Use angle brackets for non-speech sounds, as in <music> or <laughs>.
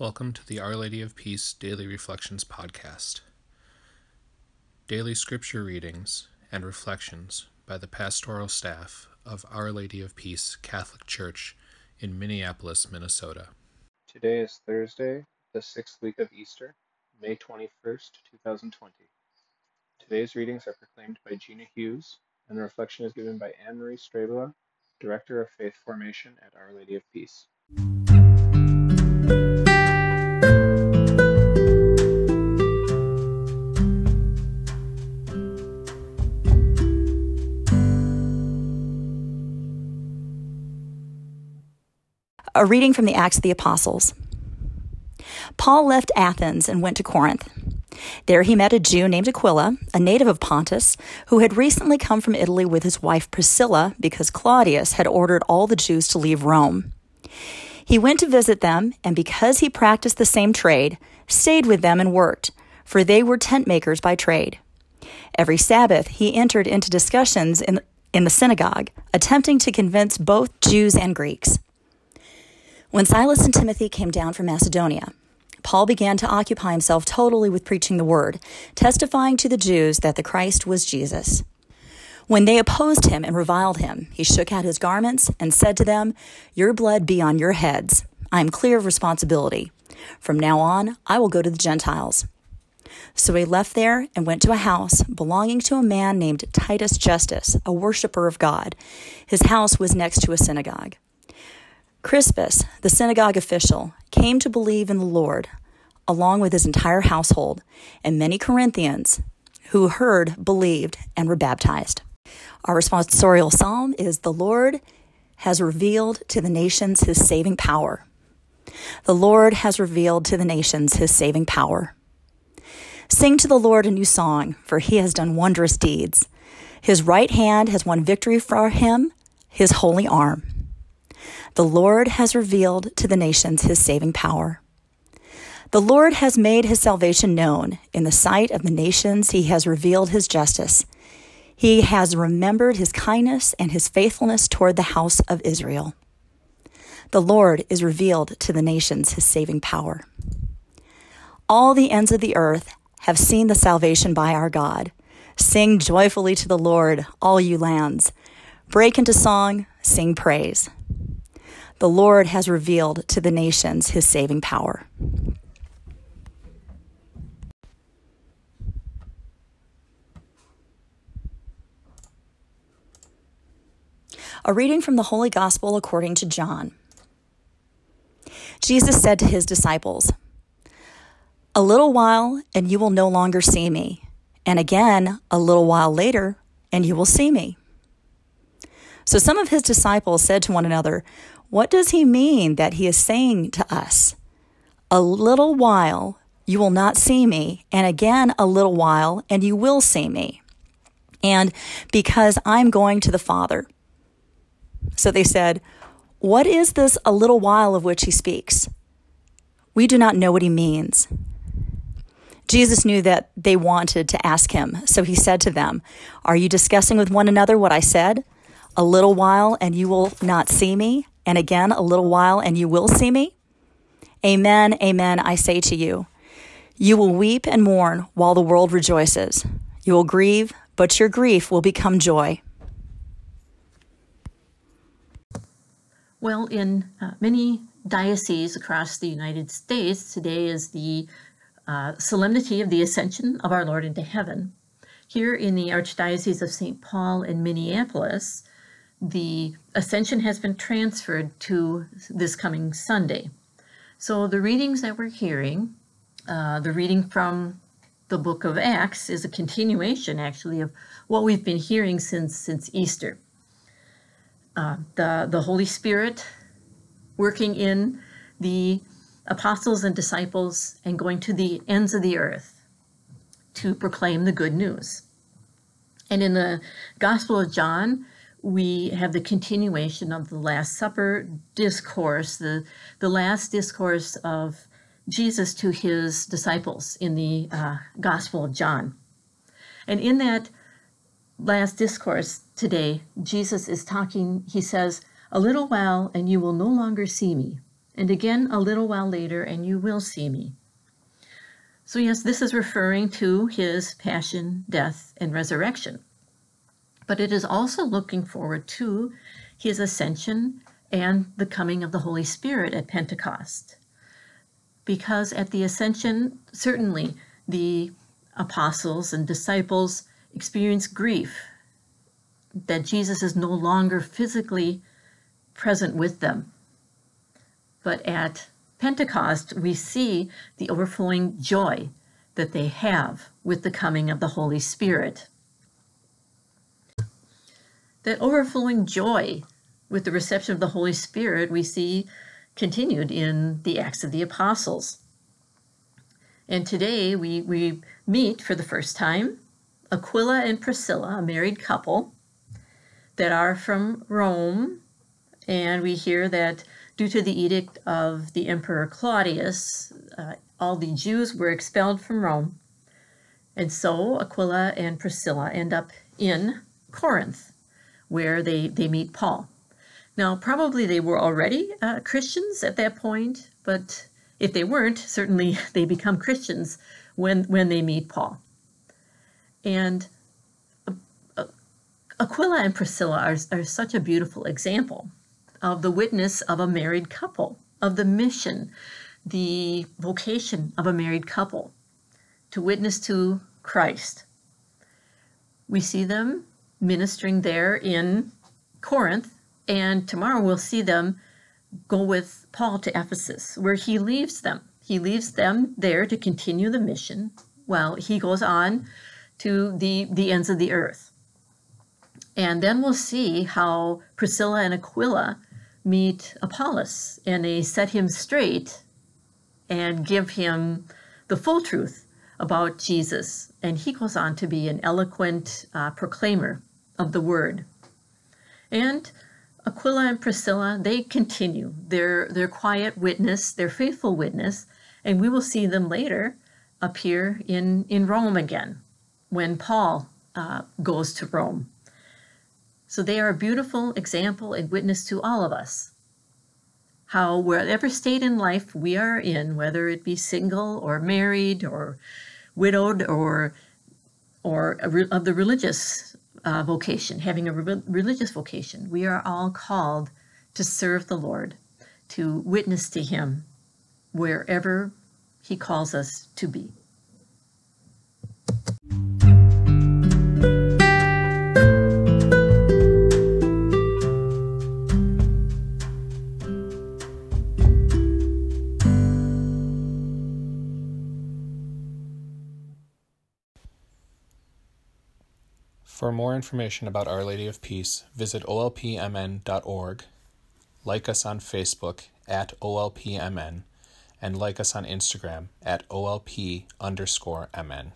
Welcome to the Our Lady of Peace Daily Reflections podcast. Daily scripture readings and reflections by the pastoral staff of Our Lady of Peace Catholic Church in Minneapolis, Minnesota. Today is Thursday, the sixth week of Easter, May 21st, 2020. Today's readings are proclaimed by Gina Hughes, and the reflection is given by Anne Marie Strabala, Director of Faith Formation at Our Lady of Peace. A reading from the Acts of the Apostles. Paul left Athens and went to Corinth. There he met a Jew named Aquila, a native of Pontus, who had recently come from Italy with his wife Priscilla because Claudius had ordered all the Jews to leave Rome. He went to visit them, and because he practiced the same trade, stayed with them and worked, for they were tent makers by trade. Every Sabbath he entered into discussions in, in the synagogue, attempting to convince both Jews and Greeks. When Silas and Timothy came down from Macedonia, Paul began to occupy himself totally with preaching the word, testifying to the Jews that the Christ was Jesus. When they opposed him and reviled him, he shook out his garments and said to them, Your blood be on your heads. I am clear of responsibility. From now on, I will go to the Gentiles. So he left there and went to a house belonging to a man named Titus Justus, a worshiper of God. His house was next to a synagogue. Crispus, the synagogue official, came to believe in the Lord, along with his entire household, and many Corinthians who heard believed and were baptized. Our responsorial psalm is The Lord has revealed to the nations his saving power. The Lord has revealed to the nations his saving power. Sing to the Lord a new song, for he has done wondrous deeds. His right hand has won victory for him, his holy arm. The Lord has revealed to the nations his saving power. The Lord has made his salvation known. In the sight of the nations, he has revealed his justice. He has remembered his kindness and his faithfulness toward the house of Israel. The Lord is revealed to the nations his saving power. All the ends of the earth have seen the salvation by our God. Sing joyfully to the Lord, all you lands. Break into song, sing praise the Lord has revealed to the nations his saving power. A reading from the Holy Gospel according to John. Jesus said to his disciples, A little while, and you will no longer see me, and again, a little while later, and you will see me. So some of his disciples said to one another, what does he mean that he is saying to us? A little while you will not see me, and again a little while and you will see me. And because I'm going to the Father. So they said, What is this a little while of which he speaks? We do not know what he means. Jesus knew that they wanted to ask him, so he said to them, Are you discussing with one another what I said? A little while and you will not see me, and again a little while, and you will see me? Amen, amen, I say to you. You will weep and mourn while the world rejoices. You will grieve, but your grief will become joy. Well, in uh, many dioceses across the United States, today is the uh, solemnity of the Ascension of our Lord into heaven. Here in the Archdiocese of St. Paul in Minneapolis, the Ascension has been transferred to this coming Sunday. So the readings that we're hearing, uh, the reading from the book of Acts is a continuation actually of what we've been hearing since since Easter. Uh, the the Holy Spirit working in the apostles and disciples and going to the ends of the earth to proclaim the good news. And in the Gospel of John, we have the continuation of the Last Supper discourse, the, the last discourse of Jesus to his disciples in the uh, Gospel of John. And in that last discourse today, Jesus is talking, he says, A little while and you will no longer see me, and again a little while later, and you will see me. So, yes, this is referring to his passion, death, and resurrection. But it is also looking forward to his ascension and the coming of the Holy Spirit at Pentecost. Because at the ascension, certainly the apostles and disciples experience grief that Jesus is no longer physically present with them. But at Pentecost, we see the overflowing joy that they have with the coming of the Holy Spirit. That overflowing joy with the reception of the Holy Spirit we see continued in the Acts of the Apostles. And today we, we meet for the first time Aquila and Priscilla, a married couple that are from Rome. And we hear that due to the edict of the Emperor Claudius, uh, all the Jews were expelled from Rome. And so Aquila and Priscilla end up in Corinth, where they, they meet Paul. Now, probably they were already uh, Christians at that point, but if they weren't, certainly <laughs> they become Christians when, when they meet Paul. And uh, uh, Aquila and Priscilla are, are such a beautiful example of the witness of a married couple, of the mission, the vocation of a married couple to witness to Christ. We see them ministering there in Corinth and tomorrow we'll see them go with Paul to Ephesus, where he leaves them. He leaves them there to continue the mission while he goes on to the, the ends of the earth. And then we'll see how Priscilla and Aquila meet Apollos and they set him straight and give him the full truth about Jesus. And he goes on to be an eloquent uh, proclaimer of the word. And Aquila and Priscilla, they continue their, their quiet witness, their faithful witness, and we will see them later appear in, in Rome again when Paul uh, goes to Rome. So they are a beautiful example and witness to all of us. How, whatever state in life we are in, whether it be single or married or widowed or or of the religious uh, vocation, having a re- religious vocation. We are all called to serve the Lord, to witness to Him wherever He calls us to be. For more information about Our Lady of Peace, visit olpmn.org, like us on Facebook at olpmn, and like us on Instagram at olp underscore mn.